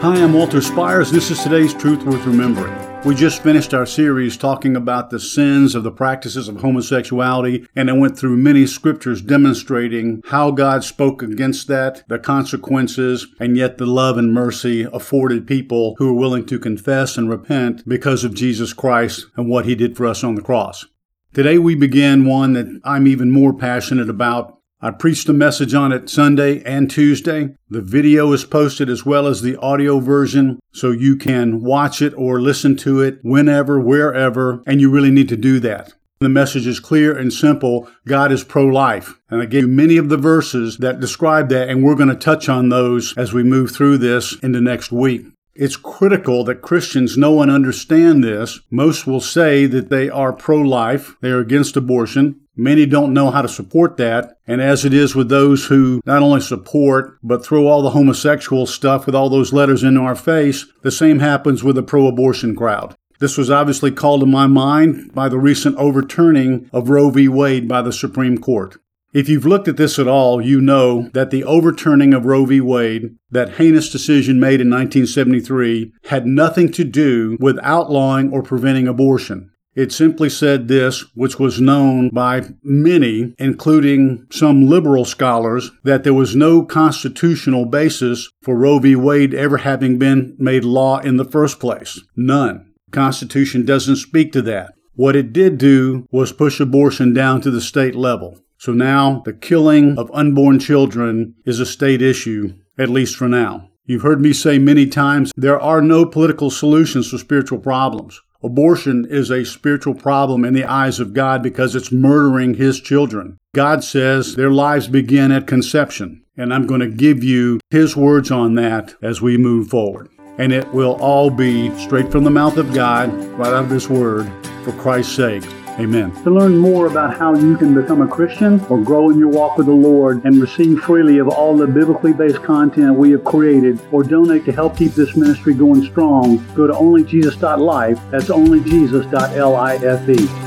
Hi, I'm Walter Spires. This is today's Truth Worth Remembering. We just finished our series talking about the sins of the practices of homosexuality, and I went through many scriptures demonstrating how God spoke against that, the consequences, and yet the love and mercy afforded people who were willing to confess and repent because of Jesus Christ and what he did for us on the cross. Today we begin one that I'm even more passionate about I preached a message on it Sunday and Tuesday. The video is posted as well as the audio version, so you can watch it or listen to it whenever, wherever, and you really need to do that. The message is clear and simple. God is pro life. And I gave you many of the verses that describe that, and we're going to touch on those as we move through this into next week. It's critical that Christians know and understand this. Most will say that they are pro life, they are against abortion. Many don't know how to support that. And as it is with those who not only support, but throw all the homosexual stuff with all those letters into our face, the same happens with the pro abortion crowd. This was obviously called to my mind by the recent overturning of Roe v. Wade by the Supreme Court. If you've looked at this at all, you know that the overturning of Roe v. Wade, that heinous decision made in 1973, had nothing to do with outlawing or preventing abortion. It simply said this, which was known by many, including some liberal scholars, that there was no constitutional basis for Roe v. Wade ever having been made law in the first place. None. Constitution doesn't speak to that. What it did do was push abortion down to the state level. So now the killing of unborn children is a state issue, at least for now. You've heard me say many times there are no political solutions for spiritual problems. Abortion is a spiritual problem in the eyes of God because it's murdering His children. God says their lives begin at conception. And I'm going to give you His words on that as we move forward. And it will all be straight from the mouth of God, right out of His Word, for Christ's sake. Amen. To learn more about how you can become a Christian or grow in your walk with the Lord and receive freely of all the biblically based content we have created or donate to help keep this ministry going strong, go to onlyjesus.life. That's onlyjesus.life.